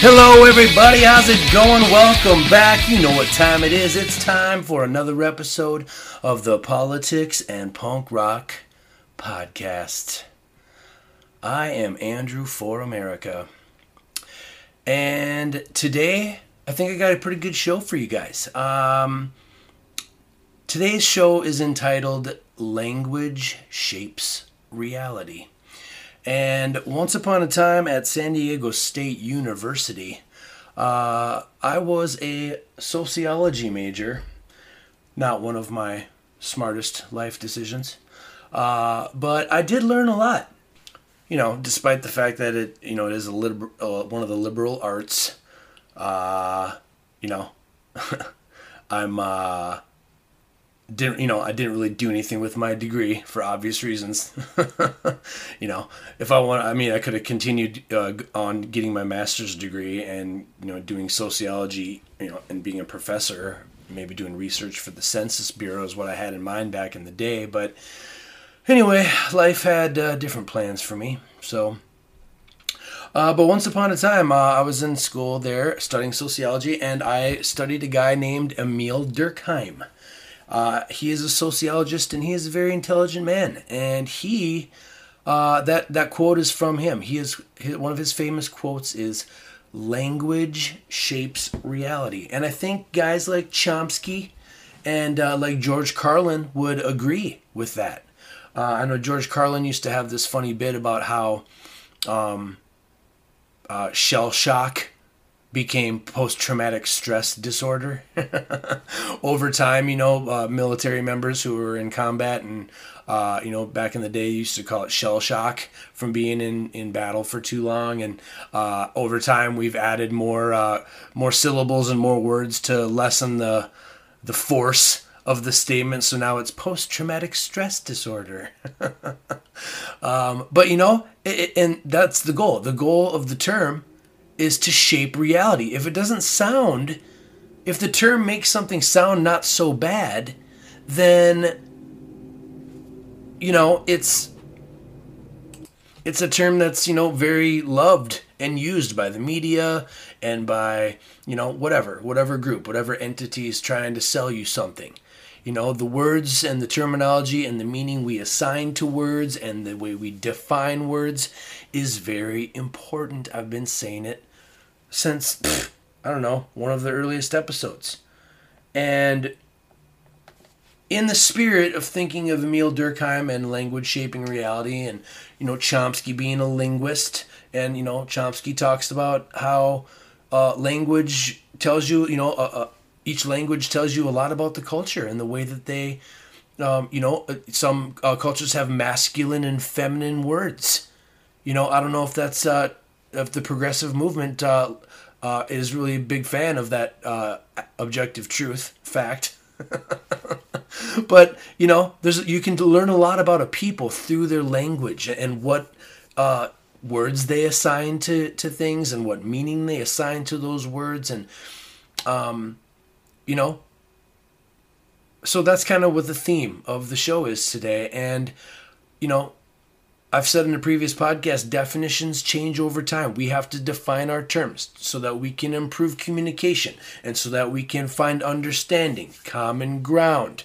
Hello, everybody. How's it going? Welcome back. You know what time it is. It's time for another episode of the Politics and Punk Rock Podcast. I am Andrew for America. And today, I think I got a pretty good show for you guys. Um, today's show is entitled Language Shapes Reality. And once upon a time at San Diego State University, uh, I was a sociology major. Not one of my smartest life decisions. Uh, but I did learn a lot. You know, despite the fact that it, you know, it is a liber- uh, one of the liberal arts. Uh, you know, I'm uh, didn't you know I didn't really do anything with my degree for obvious reasons. you know, if I want, I mean, I could have continued uh, on getting my master's degree and you know doing sociology, you know, and being a professor, maybe doing research for the Census Bureau is what I had in mind back in the day. But anyway, life had uh, different plans for me, so. Uh, but once upon a time, uh, I was in school there studying sociology, and I studied a guy named Emile Durkheim. Uh, he is a sociologist and he is a very intelligent man. And he, uh, that that quote is from him. He is one of his famous quotes is, "Language shapes reality." And I think guys like Chomsky and uh, like George Carlin would agree with that. Uh, I know George Carlin used to have this funny bit about how um, uh, shell shock became post-traumatic stress disorder. Over time you know uh, military members who were in combat and uh, you know back in the day used to call it shell shock from being in, in battle for too long. And uh, over time we've added more uh, more syllables and more words to lessen the the force of the statement. So now it's post-traumatic stress disorder. Um, but you know it, and that's the goal. The goal of the term is to shape reality. If it doesn't sound, if the term makes something sound not so bad, then you know, it's it's a term that's, you know, very loved and used by the media and by, you know, whatever, whatever group, whatever entity is trying to sell you something. You know, the words and the terminology and the meaning we assign to words and the way we define words is very important. I've been saying it since pff, I don't know one of the earliest episodes, and in the spirit of thinking of Emile Durkheim and language shaping reality, and you know Chomsky being a linguist, and you know Chomsky talks about how uh, language tells you, you know, uh, uh, each language tells you a lot about the culture and the way that they, um, you know, uh, some uh, cultures have masculine and feminine words. You know, I don't know if that's if the progressive movement uh, uh, is really a big fan of that uh, objective truth fact. but you know, there's you can learn a lot about a people through their language and what uh, words they assign to to things and what meaning they assign to those words and um, you know. So that's kind of what the theme of the show is today, and you know, I've said in a previous podcast, definitions change over time. We have to define our terms so that we can improve communication and so that we can find understanding, common ground,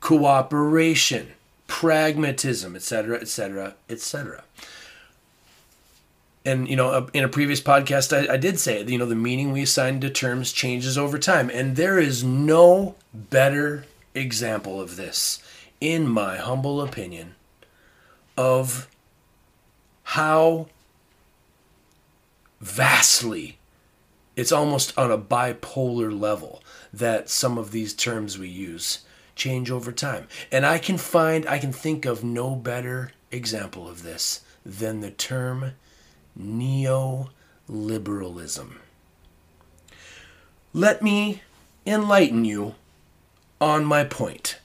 cooperation, pragmatism, etc., etc., etc. And you know, in a previous podcast, I, I did say, you know, the meaning we assign to terms changes over time, and there is no better example of this, in my humble opinion of how vastly it's almost on a bipolar level that some of these terms we use change over time. And I can find, I can think of no better example of this than the term neoliberalism. Let me enlighten you on my point.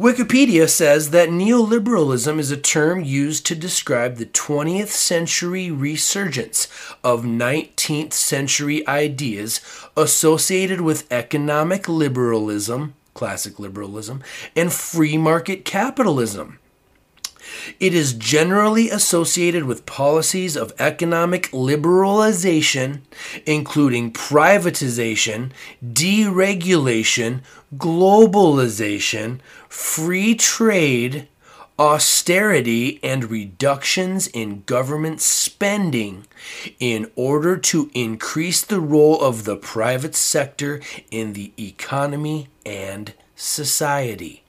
Wikipedia says that neoliberalism is a term used to describe the 20th century resurgence of 19th century ideas associated with economic liberalism, classic liberalism, and free market capitalism. It is generally associated with policies of economic liberalization, including privatization, deregulation, globalization, free trade, austerity, and reductions in government spending in order to increase the role of the private sector in the economy and society.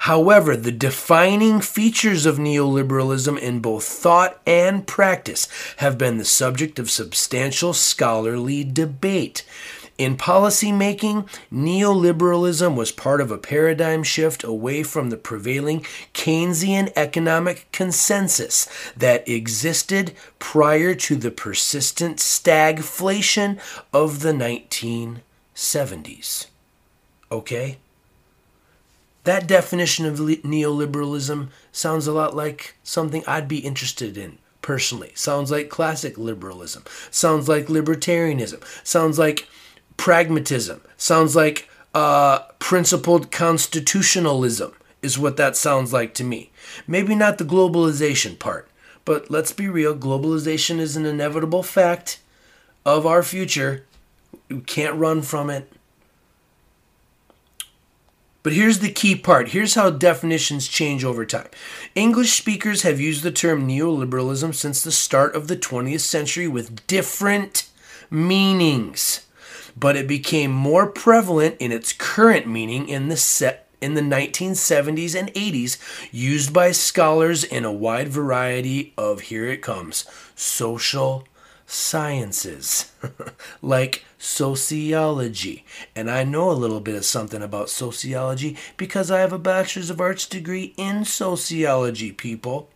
However, the defining features of neoliberalism in both thought and practice have been the subject of substantial scholarly debate. In policymaking, neoliberalism was part of a paradigm shift away from the prevailing Keynesian economic consensus that existed prior to the persistent stagflation of the 1970s. Okay? That definition of neoliberalism sounds a lot like something I'd be interested in personally. Sounds like classic liberalism. Sounds like libertarianism. Sounds like pragmatism. Sounds like uh, principled constitutionalism, is what that sounds like to me. Maybe not the globalization part, but let's be real globalization is an inevitable fact of our future. We can't run from it. But here's the key part. Here's how definitions change over time. English speakers have used the term neoliberalism since the start of the 20th century with different meanings but it became more prevalent in its current meaning in the set in the 1970s and 80s used by scholars in a wide variety of here it comes social sciences like sociology. And i know a little bit of something about sociology because i have a bachelor's of arts degree in sociology people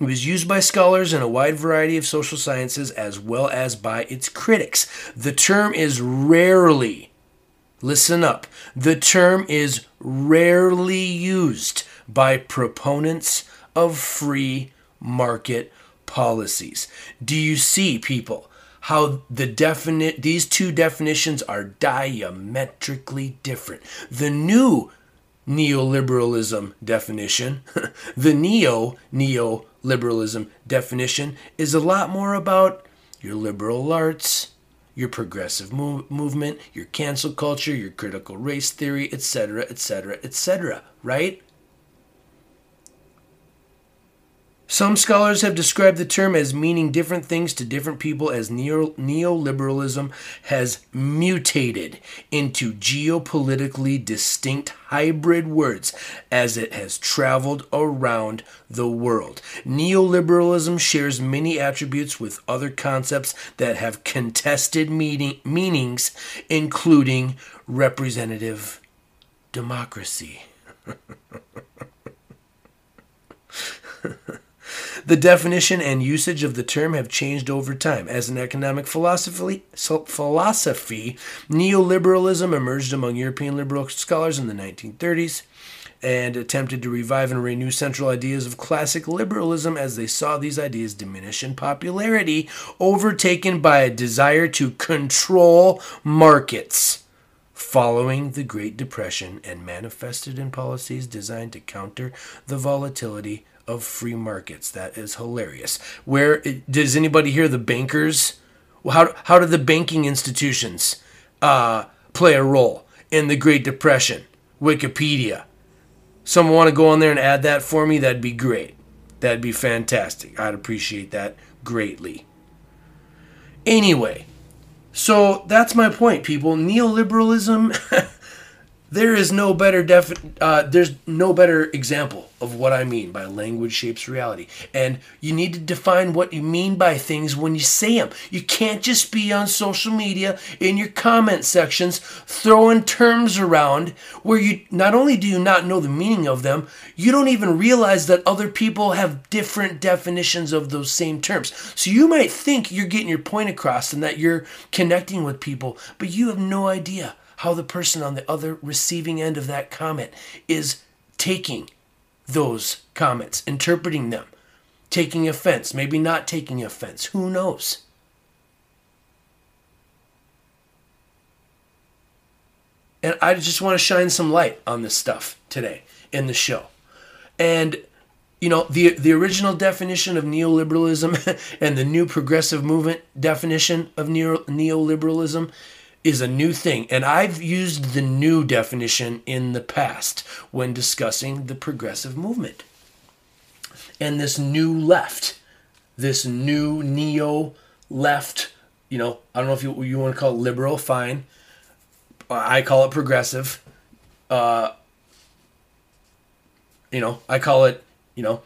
it was used by scholars in a wide variety of social sciences as well as by its critics. The term is rarely, listen up, the term is rarely used by proponents of free market policies. Do you see, people, how the definite these two definitions are diametrically different? The new neoliberalism definition, the neo neo liberalism definition is a lot more about your liberal arts, your progressive move- movement, your cancel culture, your critical race theory, etc., etc., etc., right? Some scholars have described the term as meaning different things to different people as neo- neoliberalism has mutated into geopolitically distinct hybrid words as it has traveled around the world. Neoliberalism shares many attributes with other concepts that have contested meaning- meanings, including representative democracy. The definition and usage of the term have changed over time. As an economic philosophy, philosophy, neoliberalism emerged among European liberal scholars in the 1930s and attempted to revive and renew central ideas of classic liberalism as they saw these ideas diminish in popularity, overtaken by a desire to control markets following the Great Depression and manifested in policies designed to counter the volatility of free markets. That is hilarious. Where does anybody hear the bankers? How how did the banking institutions uh, play a role in the Great Depression? Wikipedia. Someone want to go on there and add that for me? That'd be great. That'd be fantastic. I'd appreciate that greatly. Anyway, so that's my point, people. Neoliberalism there is no better defi- uh, there's no better example of what I mean by language shapes reality. And you need to define what you mean by things when you say them. You can't just be on social media in your comment sections throwing terms around where you not only do you not know the meaning of them, you don't even realize that other people have different definitions of those same terms. So you might think you're getting your point across and that you're connecting with people, but you have no idea how the person on the other receiving end of that comment is taking those comments, interpreting them, taking offense, maybe not taking offense. Who knows? And I just want to shine some light on this stuff today in the show. And you know the the original definition of neoliberalism and the new progressive movement definition of neo, neoliberalism is a new thing. And i've used the new definition in the past when discussing the progressive movement. And this new left this new neo left you know i don't know if you, you want to call it liberal fine. I call it progressive uh, you know i call it you know,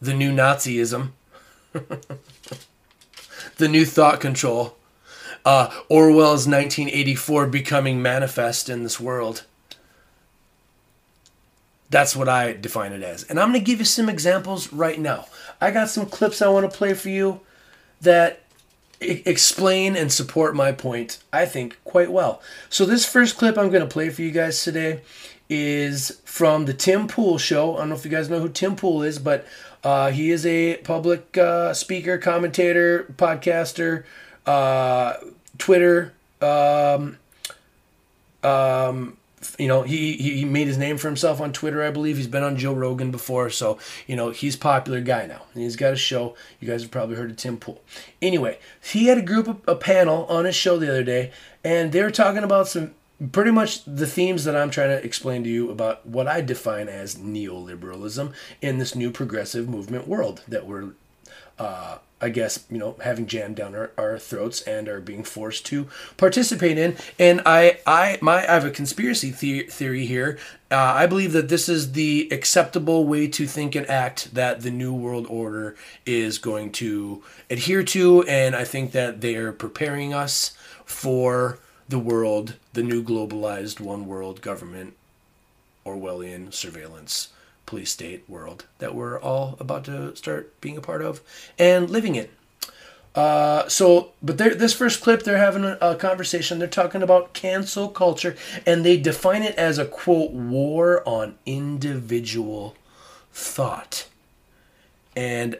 the new Nazism, the new thought control, uh, Orwell's 1984 becoming manifest in this world. That's what I define it as. And I'm going to give you some examples right now. I got some clips I want to play for you that I- explain and support my point, I think, quite well. So, this first clip I'm going to play for you guys today is from the Tim Pool show. I don't know if you guys know who Tim Pool is, but uh, he is a public uh, speaker, commentator, podcaster, uh, Twitter. Um, um, you know, he, he made his name for himself on Twitter, I believe. He's been on Joe Rogan before, so you know he's a popular guy now. And He's got a show. You guys have probably heard of Tim Pool. Anyway, he had a group, a panel on his show the other day, and they were talking about some pretty much the themes that I'm trying to explain to you about what I define as neoliberalism in this new progressive movement world that we're, uh, I guess, you know, having jammed down our, our throats and are being forced to participate in. And I, I, my, I have a conspiracy the- theory here. Uh, I believe that this is the acceptable way to think and act that the new world order is going to adhere to, and I think that they are preparing us for the world, the new globalized one world government, Orwellian surveillance police state world that we're all about to start being a part of and living in. Uh, so, but this first clip, they're having a, a, conversation. They're talking about cancel culture, and they define it as a quote war on individual thought. And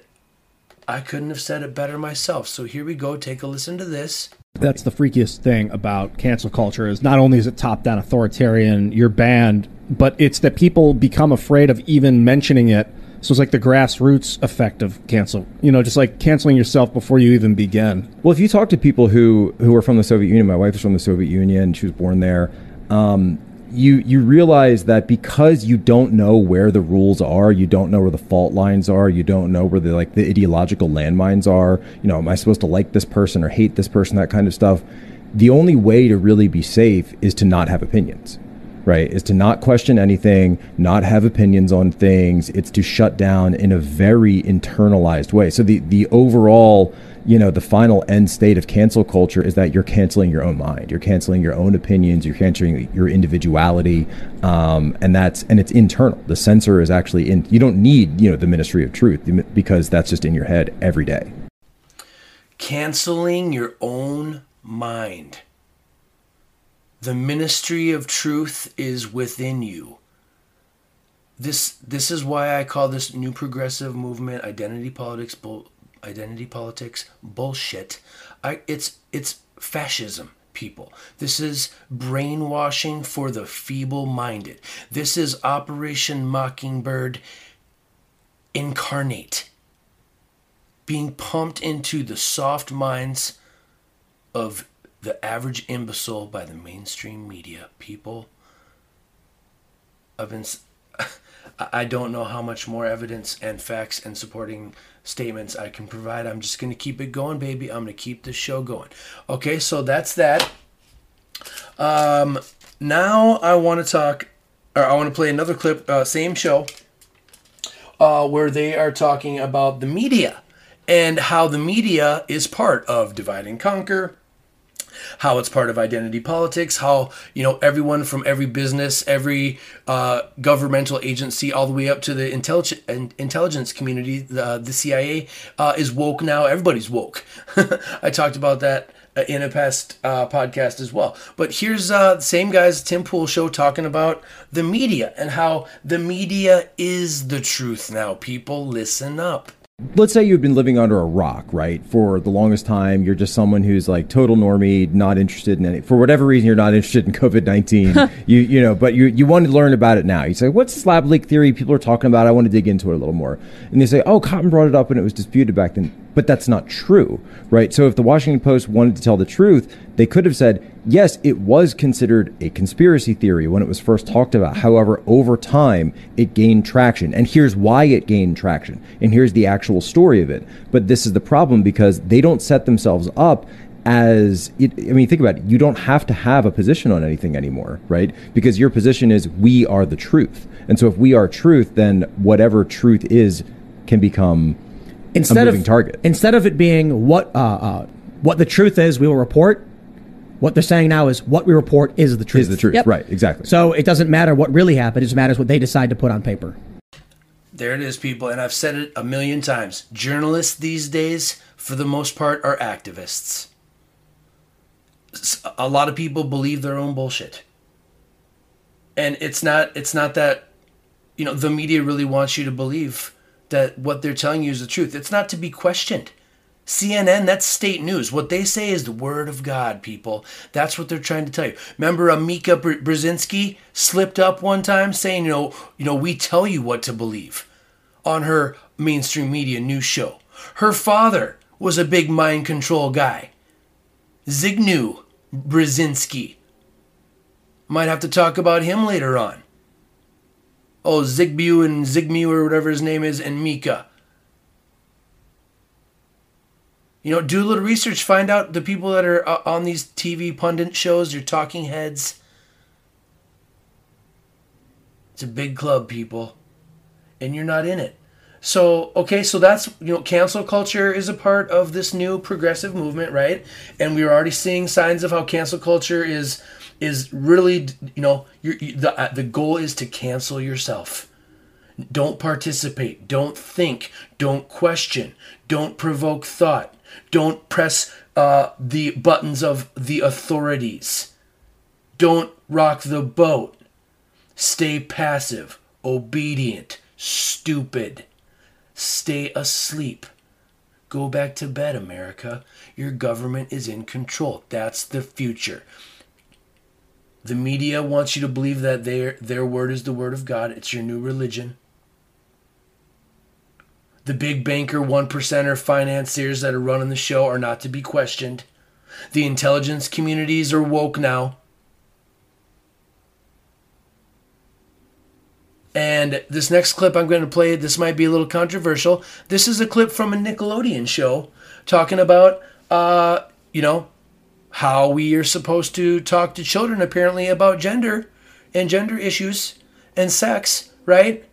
I couldn't have said it better myself. So here we go. Take a listen to this that's the freakiest thing about cancel culture is not only is it top down authoritarian, you're banned, but it's that people become afraid of even mentioning it. So it's like the grassroots effect of cancel, you know, just like canceling yourself before you even begin. Well, if you talk to people who who are from the Soviet Union, my wife is from the Soviet Union, she was born there. Um, you you realize that because you don't know where the rules are, you don't know where the fault lines are, you don't know where the like the ideological landmines are. You know, am I supposed to like this person or hate this person? That kind of stuff. The only way to really be safe is to not have opinions, right? Is to not question anything, not have opinions on things. It's to shut down in a very internalized way. So the the overall you know the final end state of cancel culture is that you're canceling your own mind you're canceling your own opinions you're canceling your individuality um, and that's and it's internal the censor is actually in you don't need you know the ministry of truth because that's just in your head every day canceling your own mind the ministry of truth is within you this this is why i call this new progressive movement identity politics bull, identity politics bullshit. I, it's it's fascism people. This is brainwashing for the feeble minded. This is Operation Mockingbird incarnate. Being pumped into the soft minds of the average imbecile by the mainstream media. People, been. I don't know how much more evidence and facts and supporting statements I can provide. I'm just going to keep it going, baby. I'm going to keep this show going. Okay, so that's that. Um, now I want to talk, or I want to play another clip, uh, same show, uh, where they are talking about the media and how the media is part of divide and conquer how it's part of identity politics, how you know everyone from every business, every uh, governmental agency, all the way up to the intelligence intelligence community, the, the CIA uh, is woke now. Everybody's woke. I talked about that uh, in a past uh, podcast as well. But here's uh, the same guys, Tim Pool show, talking about the media and how the media is the truth now. People, listen up. Let's say you've been living under a rock, right, for the longest time. You're just someone who's like total normie, not interested in any. For whatever reason, you're not interested in COVID nineteen. you you know, but you you want to learn about it now. You say, "What's the lab leak theory?" People are talking about. I want to dig into it a little more. And they say, "Oh, Cotton brought it up and it was disputed back then." But that's not true, right? So if the Washington Post wanted to tell the truth, they could have said, yes, it was considered a conspiracy theory when it was first talked about. However, over time, it gained traction. And here's why it gained traction. And here's the actual story of it. But this is the problem because they don't set themselves up as it, I mean, think about it. You don't have to have a position on anything anymore, right? Because your position is we are the truth. And so if we are truth, then whatever truth is can become instead a moving of target. instead of it being what uh, uh, what the truth is, we will report. What they're saying now is what we report is the truth. Is the truth, Yep. right? Exactly. So it doesn't matter what really happened; it just matters what they decide to put on paper. There it is, people. And I've said it a million times. Journalists these days, for the most part, are activists. A lot of people believe their own bullshit. And it's not it's not that you know, the media really wants you to believe that what they're telling you is the truth. It's not to be questioned. CNN, that's state news. What they say is the word of God, people. That's what they're trying to tell you. Remember, Amika Br- Brzezinski slipped up one time saying, you know, you know, we tell you what to believe on her mainstream media news show. Her father was a big mind control guy. Zygmunt Brzezinski. Might have to talk about him later on. Oh, Zigbu and Zigmu or whatever his name is, and Mika. You know, do a little research. Find out the people that are uh, on these TV pundit shows, your talking heads. It's a big club, people. And you're not in it. So, okay, so that's, you know, cancel culture is a part of this new progressive movement, right? And we're already seeing signs of how cancel culture is is really, you know, you, the uh, the goal is to cancel yourself. Don't participate. Don't think. Don't question. Don't provoke thought. Don't press uh, the buttons of the authorities. Don't rock the boat. Stay passive, obedient, stupid. Stay asleep. Go back to bed, America. Your government is in control. That's the future. The media wants you to believe that their their word is the word of God. It's your new religion. The big banker, one percenter financiers that are running the show are not to be questioned. The intelligence communities are woke now. And this next clip I'm going to play, this might be a little controversial. This is a clip from a Nickelodeon show talking about, uh, you know, how we are supposed to talk to children apparently about gender and gender issues and sex, right?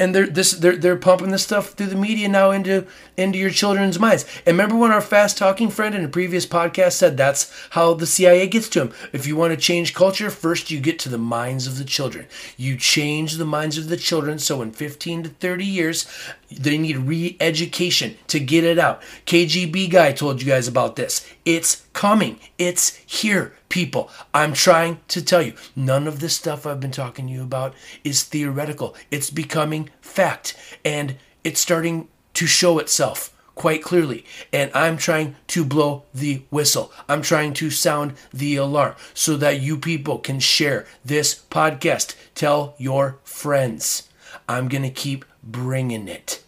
And they're this they're they're pumping this stuff through the media now into into your children's minds. And remember when our fast talking friend in a previous podcast said that's how the CIA gets to them. If you want to change culture, first you get to the minds of the children. You change the minds of the children so in 15 to 30 years they need re-education to get it out. KGB guy told you guys about this. It's coming. It's here, people. I'm trying to tell you, none of this stuff I've been talking to you about is theoretical. It's becoming fact and it's starting to show itself quite clearly. And I'm trying to blow the whistle. I'm trying to sound the alarm so that you people can share this podcast. Tell your friends. I'm going to keep bringing it.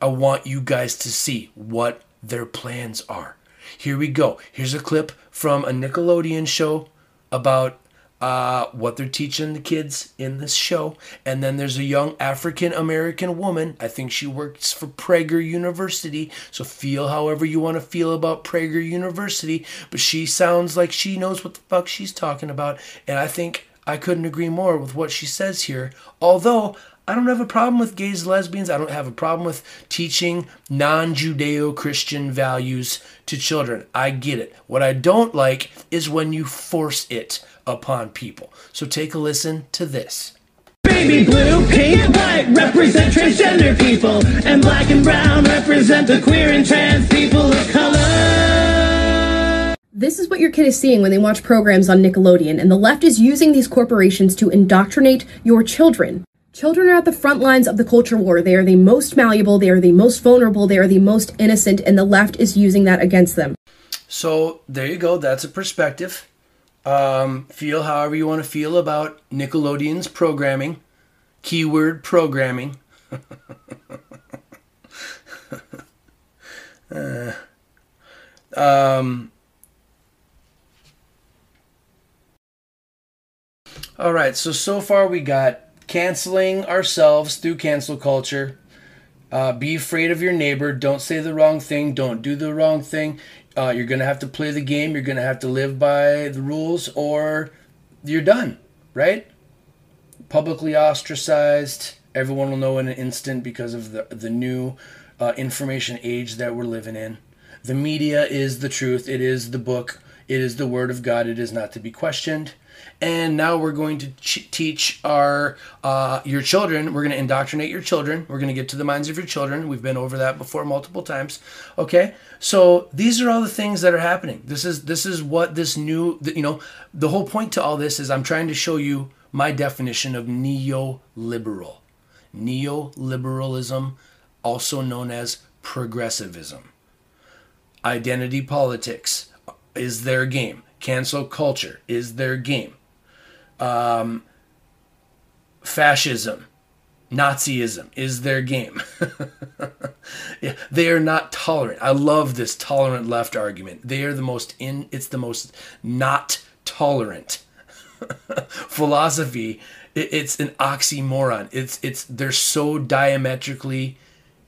I want you guys to see what their plans are. Here we go. Here's a clip from a Nickelodeon show about uh, what they're teaching the kids in this show. And then there's a young African American woman. I think she works for Prager University. So feel however you want to feel about Prager University. But she sounds like she knows what the fuck she's talking about. And I think I couldn't agree more with what she says here. Although I don't have a problem with gays, lesbians. I don't have a problem with teaching non Judeo Christian values to children. I get it. What I don't like is when you force it upon people. So take a listen to this. Baby blue, pink, and white represent transgender people, and black and brown represent the queer and trans people of color. This is what your kid is seeing when they watch programs on Nickelodeon, and the left is using these corporations to indoctrinate your children. Children are at the front lines of the culture war. They are the most malleable, they are the most vulnerable, they are the most innocent, and the left is using that against them. So there you go. That's a perspective. Um, feel however you want to feel about Nickelodeon's programming, keyword programming. Uh, um, all right. So so far we got canceling ourselves through cancel culture. Uh, be afraid of your neighbor. Don't say the wrong thing. Don't do the wrong thing. Uh, you're gonna have to play the game. You're gonna have to live by the rules, or you're done. Right? Publicly ostracized. Everyone will know in an instant because of the the new uh, information age that we're living in. The media is the truth. It is the book. It is the word of God. It is not to be questioned. And now we're going to ch- teach our uh, your children. We're going to indoctrinate your children. We're going to get to the minds of your children. We've been over that before multiple times. Okay, so these are all the things that are happening. This is this is what this new you know the whole point to all this is I'm trying to show you my definition of neoliberal. Neoliberalism, also known as progressivism. Identity politics is their game. Cancel culture is their game. Um, fascism, Nazism is their game. yeah, they are not tolerant. I love this tolerant left argument. They are the most in. It's the most not tolerant philosophy. It, it's an oxymoron. It's it's they're so diametrically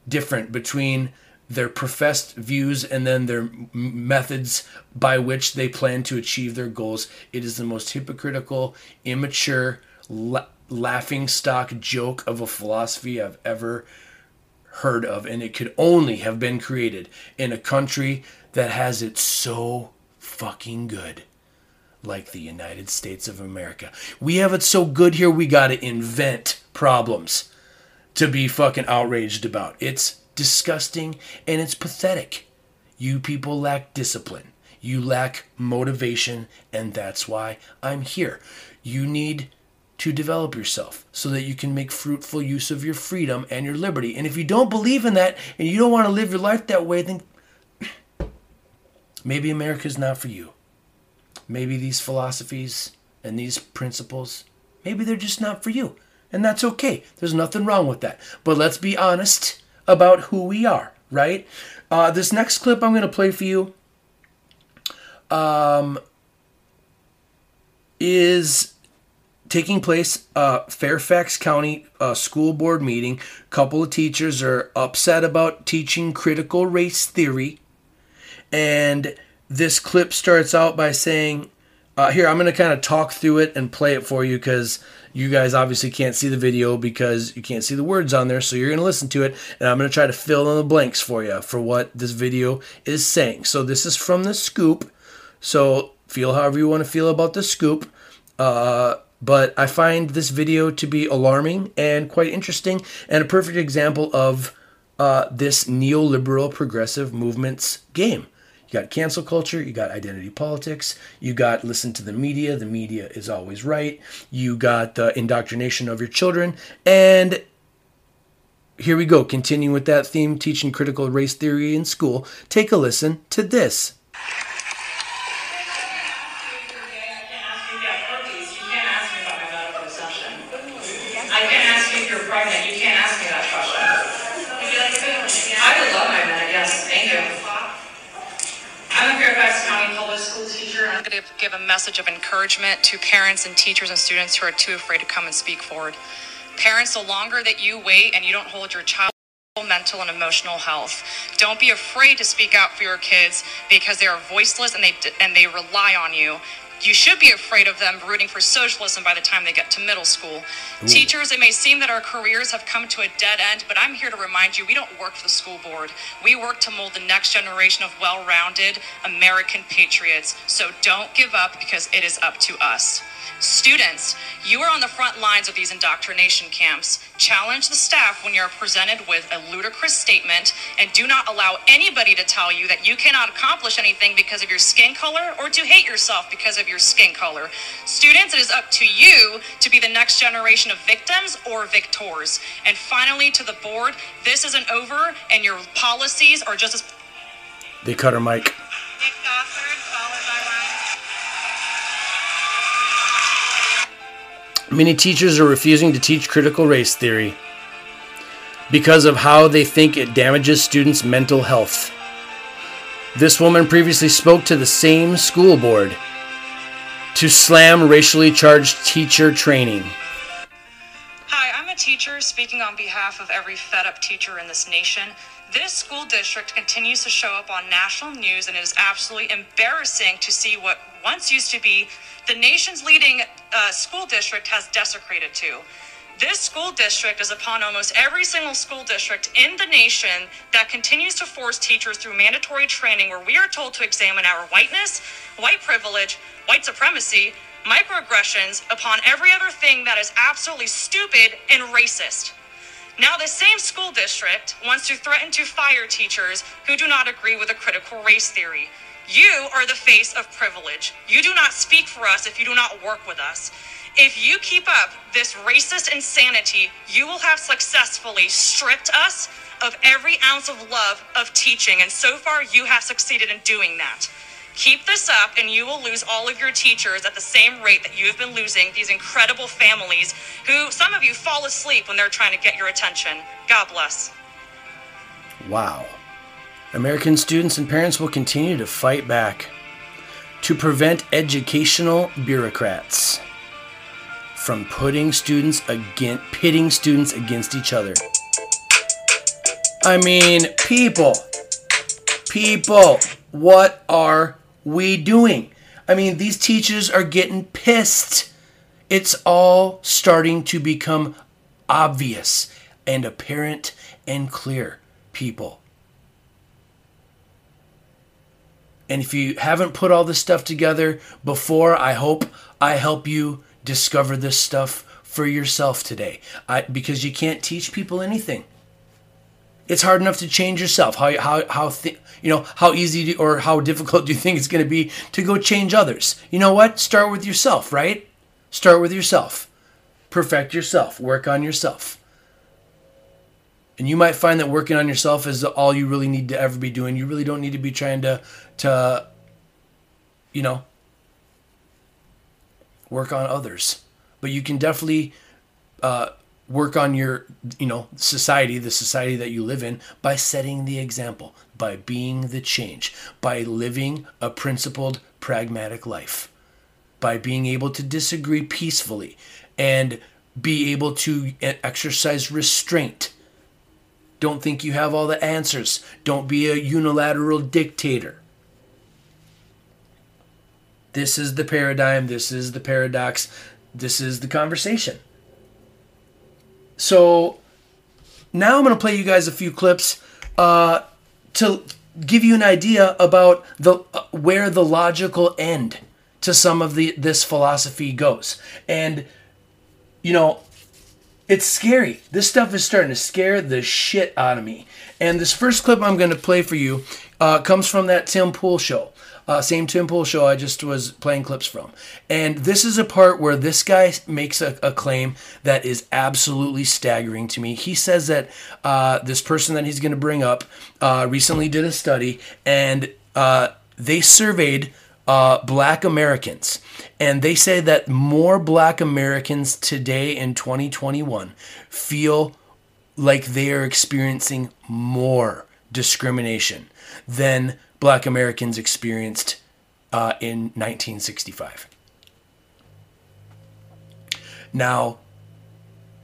different between their professed views and then their methods by which they plan to achieve their goals. It is the most hypocritical, immature, la- laughing stock joke of a philosophy I've ever heard of. And it could only have been created in a country that has it so fucking good. Like the United States of America. We have it so good here, we gotta invent problems to be fucking outraged about. It's disgusting and it's pathetic. You people lack discipline. You lack motivation, and that's why I'm here. You need to develop yourself so that you can make fruitful use of your freedom and your liberty. And if you don't believe in that and you don't want to live your life that way, then maybe America's not for you. Maybe these philosophies and these principles, maybe they're just not for you. And that's okay. There's nothing wrong with that. But let's be honest about who we are, right? Uh, this next clip I'm going to play for you um, is taking place uh, Fairfax County uh, school board meeting. Couple of teachers are upset about teaching critical race theory, and this clip starts out by saying, uh, "Here, I'm going to kind of talk through it and play it for you because." You guys obviously can't see the video because you can't see the words on there, so you're going to listen to it, and I'm going to try to fill in the blanks for you for what this video is saying. So, this is from the scoop. So, feel however you want to feel about the scoop. Uh, but I find this video to be alarming and quite interesting, and a perfect example of uh, this neoliberal progressive movement's game. You got cancel culture, you got identity politics, you got listen to the media, the media is always right, you got the indoctrination of your children, and here we go, continuing with that theme, teaching critical race theory in school. Take a listen to this. You got herpes, you can't ask me about my medical exception. I can't ask you if you're pregnant, you can't ask me that question. I would love my med, yes, thank you. I'm a Fairfax County public school teacher. I'm going to give a message of encouragement to parents and teachers and students who are too afraid to come and speak forward. Parents, the longer that you wait and you don't hold your child mental and emotional health. Don't be afraid to speak out for your kids because they are voiceless and they and they rely on you. You should be afraid of them rooting for socialism by the time they get to middle school. Teachers, it may seem that our careers have come to a dead end, but I'm here to remind you we don't work for the school board. We work to mold the next generation of well rounded American patriots. So don't give up because it is up to us. Students, you are on the front lines of these indoctrination camps. Challenge the staff when you're presented with a ludicrous statement and do not allow anybody to tell you that you cannot accomplish anything because of your skin color or to hate yourself because of your skin color. Students, it is up to you to be the next generation of victims or victors. And finally, to the board, this isn't over and your policies are just as They cut her mic. Nick Gossard, followed by Ryan. Many teachers are refusing to teach critical race theory because of how they think it damages students' mental health. This woman previously spoke to the same school board to slam racially charged teacher training. Hi, I'm a teacher speaking on behalf of every fed up teacher in this nation. This school district continues to show up on national news, and it is absolutely embarrassing to see what once used to be the nation's leading uh, school district has desecrated to. This school district is upon almost every single school district in the nation that continues to force teachers through mandatory training where we are told to examine our whiteness, white privilege, white supremacy, microaggressions upon every other thing that is absolutely stupid and racist. Now, the same school district wants to threaten to fire teachers who do not agree with a critical race theory. You are the face of privilege. You do not speak for us if you do not work with us. If you keep up this racist insanity, you will have successfully stripped us of every ounce of love of teaching, and so far you have succeeded in doing that. Keep this up, and you will lose all of your teachers at the same rate that you have been losing these incredible families who some of you fall asleep when they're trying to get your attention. God bless. Wow. American students and parents will continue to fight back to prevent educational bureaucrats from putting students against pitting students against each other. I mean, people, people, what are we doing? I mean, these teachers are getting pissed. It's all starting to become obvious and apparent and clear, people. And if you haven't put all this stuff together before, I hope I help you discover this stuff for yourself today. I, because you can't teach people anything. It's hard enough to change yourself. How how how you know how easy do, or how difficult do you think it's going to be to go change others? You know what? Start with yourself, right? Start with yourself. Perfect yourself. Work on yourself. And you might find that working on yourself is all you really need to ever be doing. You really don't need to be trying to to you know work on others. But you can definitely uh, work on your you know society the society that you live in by setting the example by being the change by living a principled pragmatic life by being able to disagree peacefully and be able to e- exercise restraint. Don't think you have all the answers. Don't be a unilateral dictator this is the paradigm this is the paradox this is the conversation so now I'm going to play you guys a few clips uh, to give you an idea about the uh, where the logical end to some of the this philosophy goes. And you know, it's scary. This stuff is starting to scare the shit out of me. And this first clip I'm going to play for you uh, comes from that Tim Pool show. Uh, same Tim Pool show I just was playing clips from. And this is a part where this guy makes a, a claim that is absolutely staggering to me. He says that uh, this person that he's going to bring up uh, recently did a study and uh, they surveyed uh, black Americans. And they say that more black Americans today in 2021 feel like they are experiencing more discrimination than black Americans experienced uh, in 1965. Now,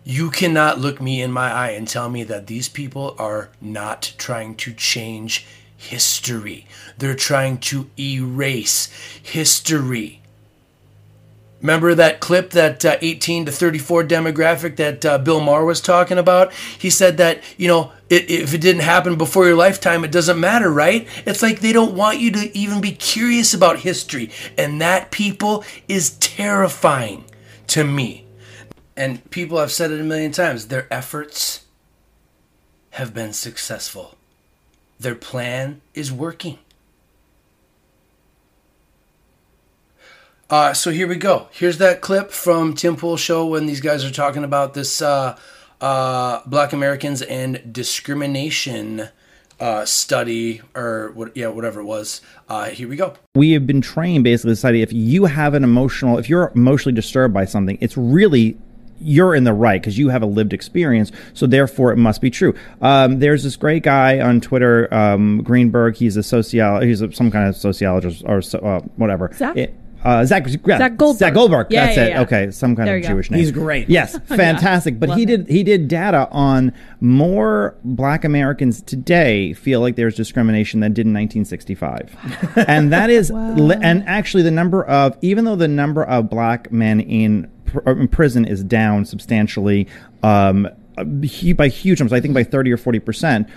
you cannot look me in my eye and tell me that these people are not trying to change history. They're trying to erase history. Remember that clip, that uh, 18 to 34 demographic that uh, Bill Maher was talking about? He said that, you know, it, if it didn't happen before your lifetime, it doesn't matter, right? It's like they don't want you to even be curious about history. And that, people, is terrifying to me. And people have said it a million times their efforts have been successful, their plan is working. Uh, so here we go. Here's that clip from Tim Pool show when these guys are talking about this uh, uh, Black Americans and discrimination uh, study or what? Yeah, whatever it was. Uh, here we go. we have been trained basically to society if you have an emotional if you're emotionally disturbed by something it's really you're in the right because you have a lived experience so therefore it must be true um, there's this great guy on twitter um, greenberg he's a sociologist he's a, some kind of sociologist or so, uh, whatever Zach? It- uh, Zach, yeah, Zach Goldberg. Zach Goldberg. Yeah, That's yeah, it. yeah. Okay, some kind There of you go. Jewish name. He's great. Yes, fantastic. But Love he him. did he did data on more Black Americans today feel like there's discrimination than did in 1965, and that is li- and actually the number of even though the number of Black men in, pr- in prison is down substantially. Um, hu- by huge numbers, I think by 30 or 40 percent,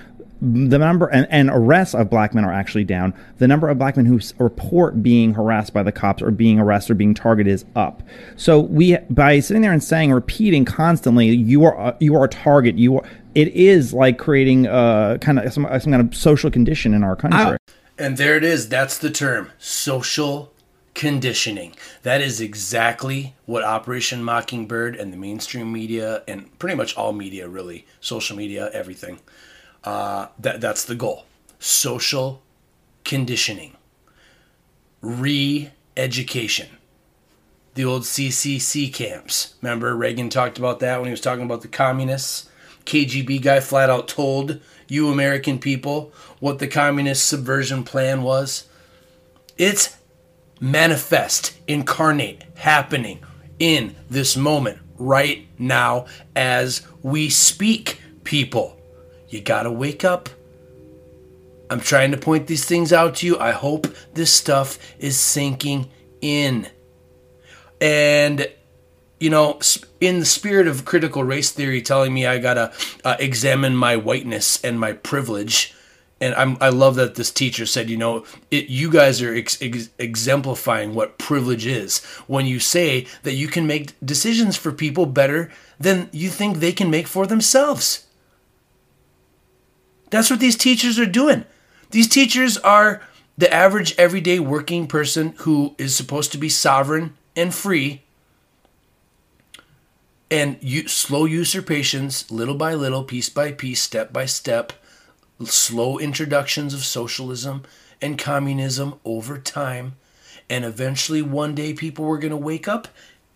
the number and, and arrests of black men are actually down. The number of black men who report being harassed by the cops or being arrested or being targeted is up. So we, by sitting there and saying, repeating constantly, you are a- you are a target. You are. It is like creating uh, kind of some, some kind of social condition in our country. And there it is. That's the term social conditioning. That is exactly what Operation Mockingbird and the mainstream media and pretty much all media, really, social media, everything. Uh, that that's the goal. Social conditioning, re-education. The old CCC camps. Remember Reagan talked about that when he was talking about the communists. KGB guy flat out told you American people what the communist subversion plan was. It's manifest, incarnate, happening in this moment, right now, as we speak, people. You gotta wake up. I'm trying to point these things out to you. I hope this stuff is sinking in. And you know, in the spirit of critical race theory, telling me I gotta uh, examine my whiteness and my privilege, and I'm, I love that this teacher said, you know, it, you guys are ex- ex- exemplifying what privilege is when you say that you can make decisions for people better than you think they can make for themselves. That's what these teachers are doing. These teachers are the average everyday working person who is supposed to be sovereign and free and you slow usurpations little by little piece by piece step by step slow introductions of socialism and communism over time and eventually one day people were going to wake up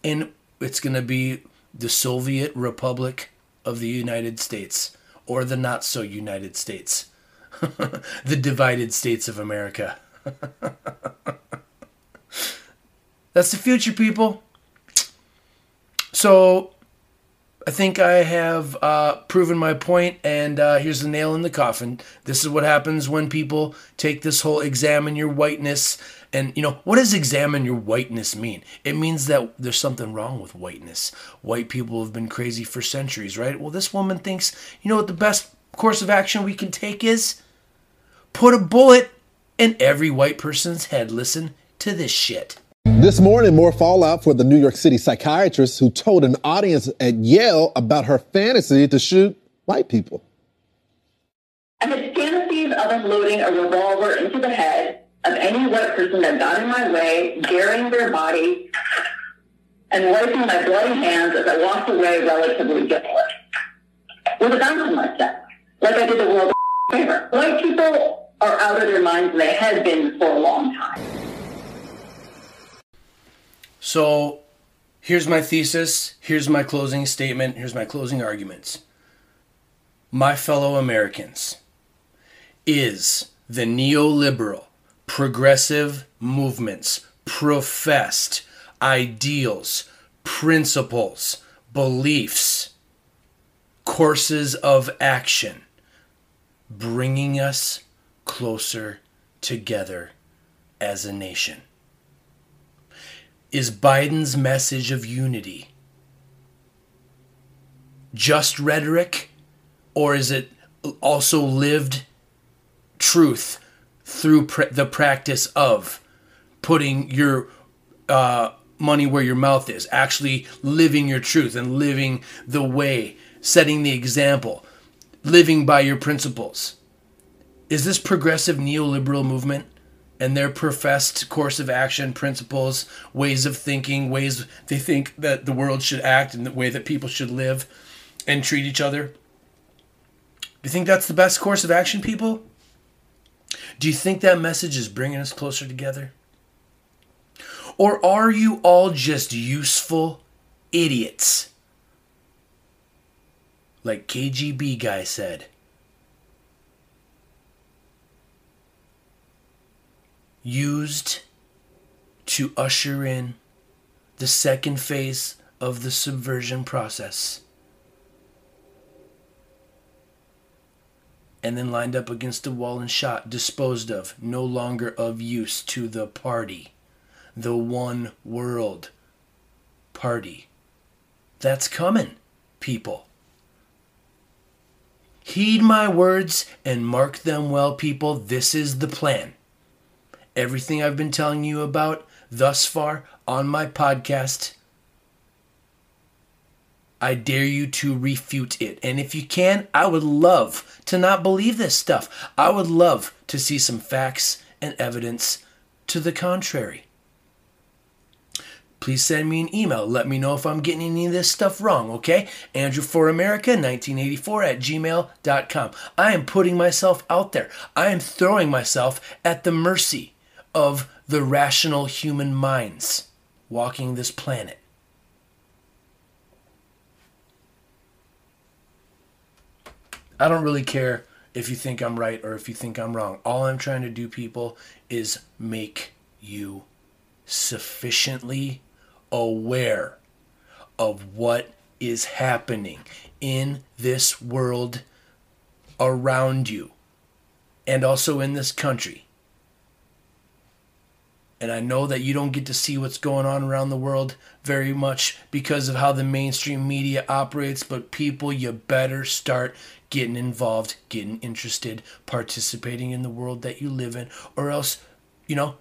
and it's going to be the soviet republic of the united states or the not so united states the divided states of america that's the future people so I think I have uh, proven my point, and uh, here's the nail in the coffin. This is what happens when people take this whole examine your whiteness. And, you know, what does examine your whiteness mean? It means that there's something wrong with whiteness. White people have been crazy for centuries, right? Well, this woman thinks, you know what the best course of action we can take is? Put a bullet in every white person's head. Listen to this shit. This morning, more fallout for the New York City psychiatrist who told an audience at Yale about her fantasy to shoot white people. I had fantasies of unloading a revolver into the head of any white person that got in my way, burying their body, and wiping my bloody hands as I walked away relatively guiltless. With a bounce in my step, like I did the world a favor. White people are out of their minds, and they have been for a long time. So here's my thesis, here's my closing statement, here's my closing arguments. My fellow Americans, is the neoliberal, progressive movements, professed ideals, principles, beliefs, courses of action bringing us closer together as a nation? is Biden's message of unity just rhetoric, or is it also lived truth through the practice of putting your uh, money where your mouth is, actually living your truth and living the way, setting the example, living by your principles? Is this progressive neoliberal movement and their professed course of action, principles, ways of thinking, ways they think that the world should act and the way that people should live and treat each other? Do you think that's the best course of action, people? Do you think that message is bringing us closer together? Or are you all just useful idiots? Like KGB guy said. Used to usher in the second phase of the subversion process. And then lined up against a wall and shot, disposed of, no longer of use to the party, the one world party. That's coming, people. Heed my words and mark them well, people. This is the plan. Everything I've been telling you about thus far on my podcast I dare you to refute it. And if you can, I would love to not believe this stuff. I would love to see some facts and evidence to the contrary. Please send me an email. Let me know if I'm getting any of this stuff wrong, okay? Andrew for America 1984 at gmail.com. I am putting myself out there. I am throwing myself at the mercy of the rational human minds walking this planet. I don't really care if you think I'm right or if you think I'm wrong. All I'm trying to do, people, is make you sufficiently aware of what is happening in this world around you and also in this country. And I know that you don't get to see what's going on around the world very much because of how the mainstream media operates, but people, you better start getting involved, getting interested, participating in the world that you live in, or else, you know,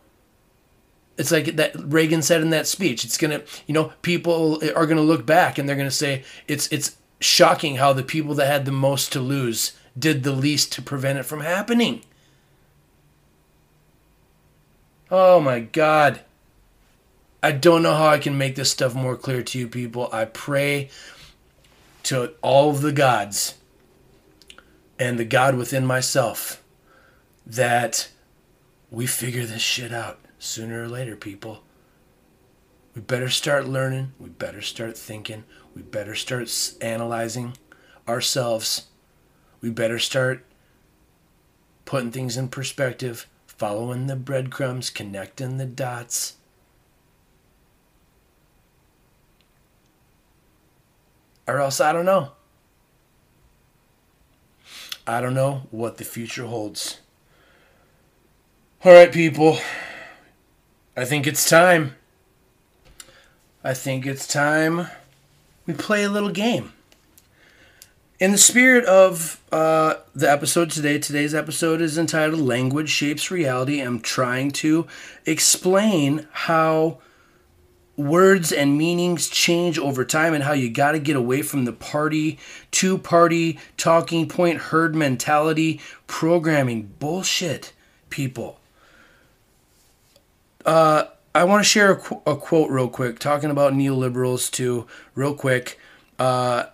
it's like that Reagan said in that speech. It's gonna, you know, people are gonna look back and they're gonna say it's it's shocking how the people that had the most to lose did the least to prevent it from happening. Oh my God. I don't know how I can make this stuff more clear to you people. I pray to all of the gods and the God within myself that we figure this shit out sooner or later, people. We better start learning. We better start thinking. We better start analyzing ourselves. We better start putting things in perspective, following the breadcrumbs, connecting the dots. Or else I don't know. I don't know what the future holds. All right, people. I think it's time. I think it's time we play a little game. In the spirit of uh, the episode today, today's episode is entitled Language Shapes Reality. I'm trying to explain how words and meanings change over time and how you got to get away from the party two party talking point herd mentality programming bullshit people. Uh, i want to share a, qu- a, quote real quick talking about neoliberals too real quick. Uh,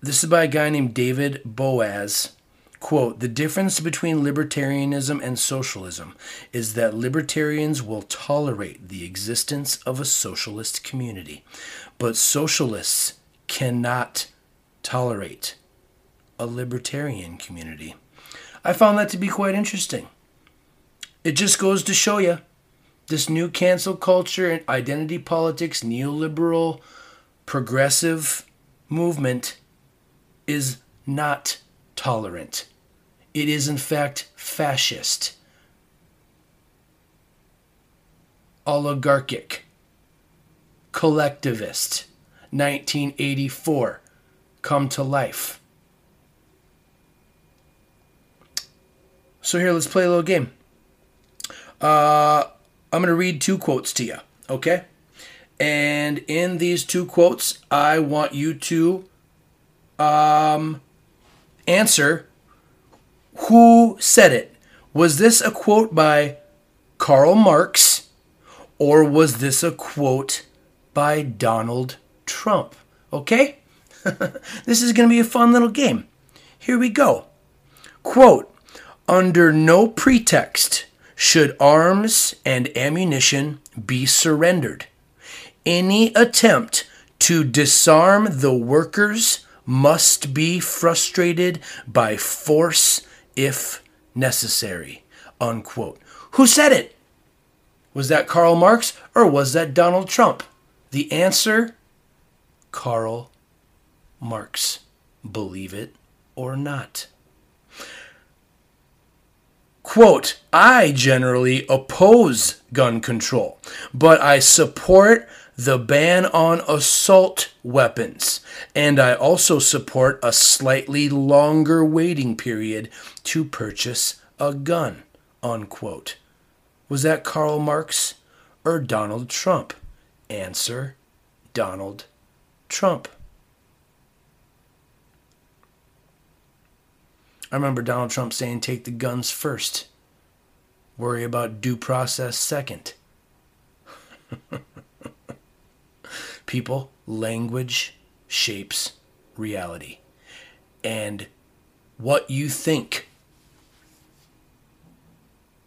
this is by a guy named david boaz Quote, the difference between libertarianism and socialism is that libertarians will tolerate the existence of a socialist community, but socialists cannot tolerate a libertarian community. I found that to be quite interesting. It just goes to show you this new cancel culture and identity politics, neoliberal, progressive movement is not tolerant. It is, in fact, fascist, oligarchic, collectivist, 1984, come to life. So here, let's play a little game. Uh, I'm going to read two quotes to you, okay? And in these two quotes, I want you to um, answer who said it. Was this a quote by Karl Marx or was this a quote by Donald Trump? Okay? this is going to be a fun little game. Here we go. Quote Under no pretext should arms and ammunition be surrendered. Any attempt to disarm the workers must be frustrated by force if necessary. Unquote. Who said it? Was that Karl Marx or was that Donald Trump? The answer Karl Marx. Believe it or not. Quote, I generally oppose gun control, but I support the ban on assault weapons, and I also support a slightly longer waiting period to purchase a gun. Unquote. Was that Karl Marx or Donald Trump? Answer Donald Trump. I remember Donald Trump saying, take the guns first, worry about due process second. People, language shapes reality. And what you think,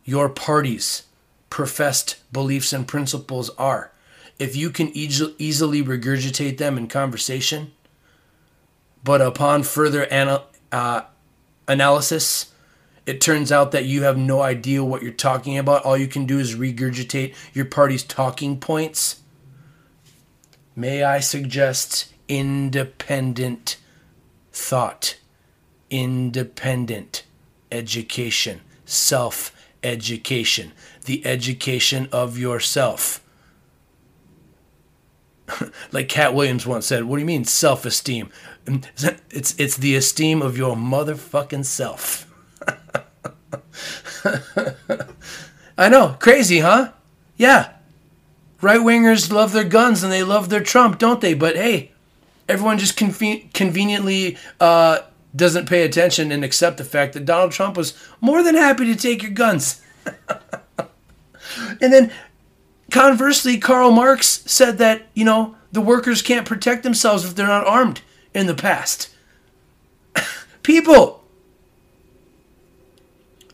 your party's professed beliefs and principles are, if you can eas- easily regurgitate them in conversation, but upon further uh, analysis, it turns out that you have no idea what you're talking about. All you can do is regurgitate your party's talking points. May I suggest independent thought, independent education, self education, the education of yourself. like Katt Williams once said, "What do you mean self-esteem? It's it's the esteem of your motherfucking self." I know, crazy, huh? Yeah. Right wingers love their guns and they love their Trump, don't they? But hey, everyone just conven- conveniently uh, doesn't pay attention and accept the fact that Donald Trump was more than happy to take your guns. and then conversely, Karl Marx said that, you know, the workers can't protect themselves if they're not armed in the past. People,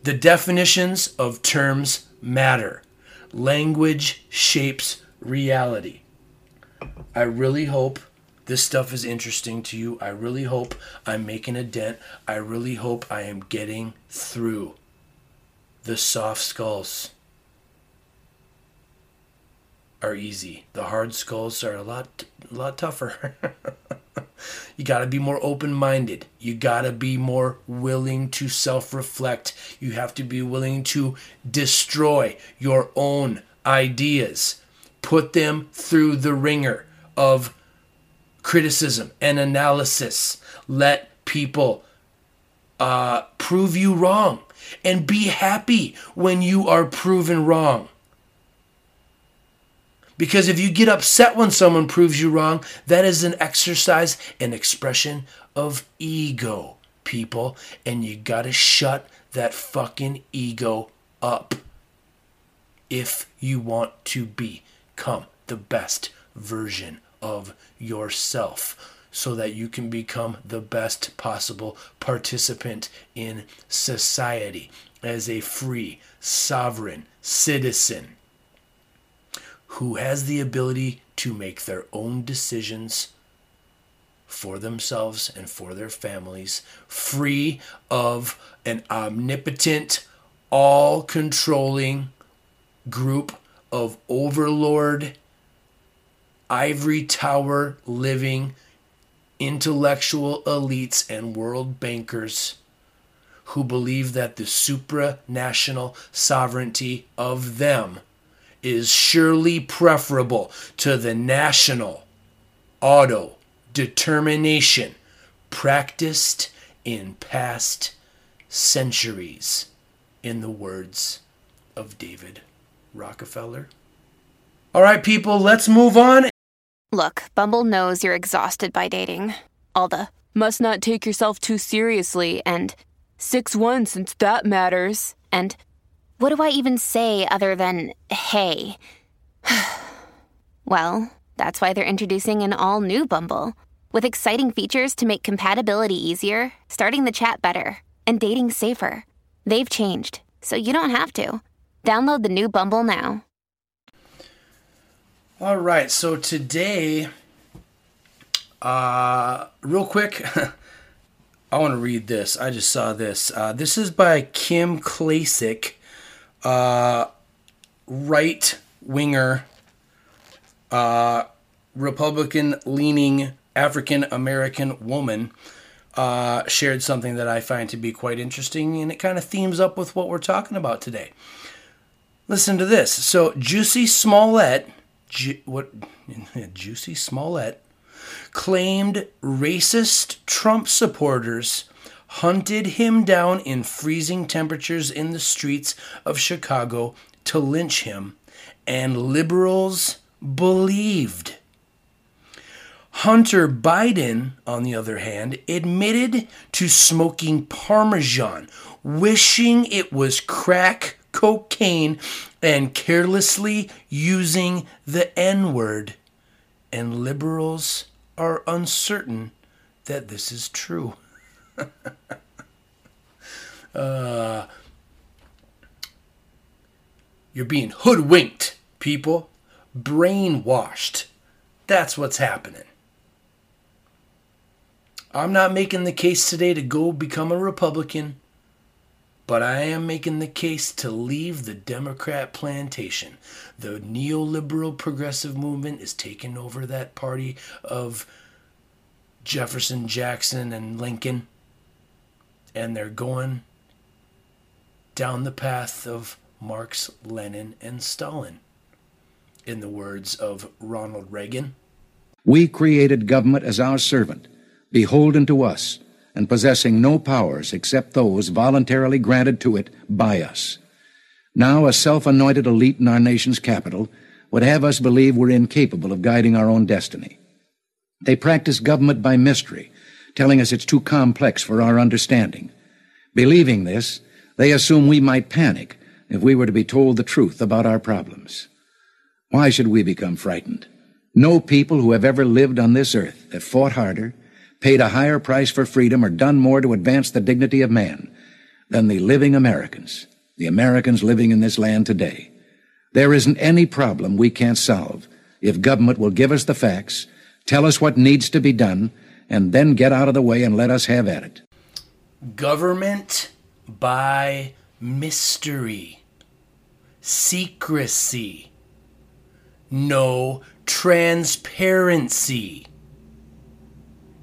the definitions of terms matter. Language shapes reality. I really hope this stuff is interesting to you. I really hope I'm making a dent. I really hope I am getting through the soft skulls are easy. The hard skulls are a lot a lot tougher. you got to be more open-minded. You got to be more willing to self-reflect. You have to be willing to destroy your own ideas. Put them through the ringer of criticism and analysis. Let people uh, prove you wrong and be happy when you are proven wrong. Because if you get upset when someone proves you wrong, that is an exercise, an expression of ego, people. And you gotta shut that fucking ego up if you want to become the best version of yourself so that you can become the best possible participant in society as a free, sovereign citizen who has the ability to make their own decisions for themselves and for their families, free of an omnipotent, all controlling group of overlord, ivory tower living intellectual elites and world bankers who believe that the supranational sovereignty of them is surely preferable to the national auto determination practiced in past centuries, in the words of David Rockefeller. All right, people, let's move on. Look, Bumble knows you're exhausted by dating. All the must not take yourself too seriously and 6 1 since that matters. And what do I even say other than hey? well, that's why they're introducing an all new Bumble with exciting features to make compatibility easier, starting the chat better, and dating safer. They've changed, so you don't have to. Download the new Bumble now. All right, so today, uh, real quick, I want to read this. I just saw this. Uh, this is by Kim Klacik, uh, right winger, uh, Republican leaning African American woman. Uh, shared something that I find to be quite interesting, and it kind of themes up with what we're talking about today. Listen to this. So, Juicy Smollett, Ju- what? Juicy Smollett claimed racist Trump supporters hunted him down in freezing temperatures in the streets of Chicago to lynch him, and liberals believed. Hunter Biden, on the other hand, admitted to smoking Parmesan, wishing it was crack cocaine, and carelessly using the N word. And liberals are uncertain that this is true. uh, you're being hoodwinked, people. Brainwashed. That's what's happening. I'm not making the case today to go become a Republican, but I am making the case to leave the Democrat plantation. The neoliberal progressive movement is taking over that party of Jefferson, Jackson, and Lincoln, and they're going down the path of Marx, Lenin, and Stalin. In the words of Ronald Reagan, We created government as our servant, beholden to us, and possessing no powers except those voluntarily granted to it by us. Now, a self anointed elite in our nation's capital would have us believe we're incapable of guiding our own destiny. They practice government by mystery, telling us it's too complex for our understanding. Believing this, they assume we might panic if we were to be told the truth about our problems. Why should we become frightened? No people who have ever lived on this earth have fought harder, paid a higher price for freedom, or done more to advance the dignity of man than the living Americans, the Americans living in this land today. There isn't any problem we can't solve if government will give us the facts, tell us what needs to be done, and then get out of the way and let us have at it. government by mystery, secrecy, no transparency.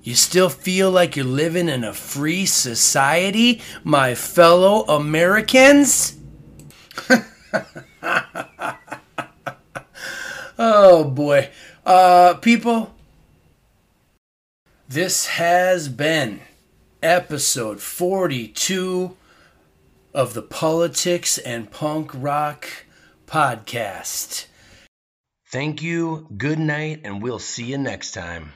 You still feel like you're living in a free society, my fellow Americans? oh boy. Uh, people, this has been episode 42 of the Politics and Punk Rock podcast. Thank you, good night, and we'll see you next time.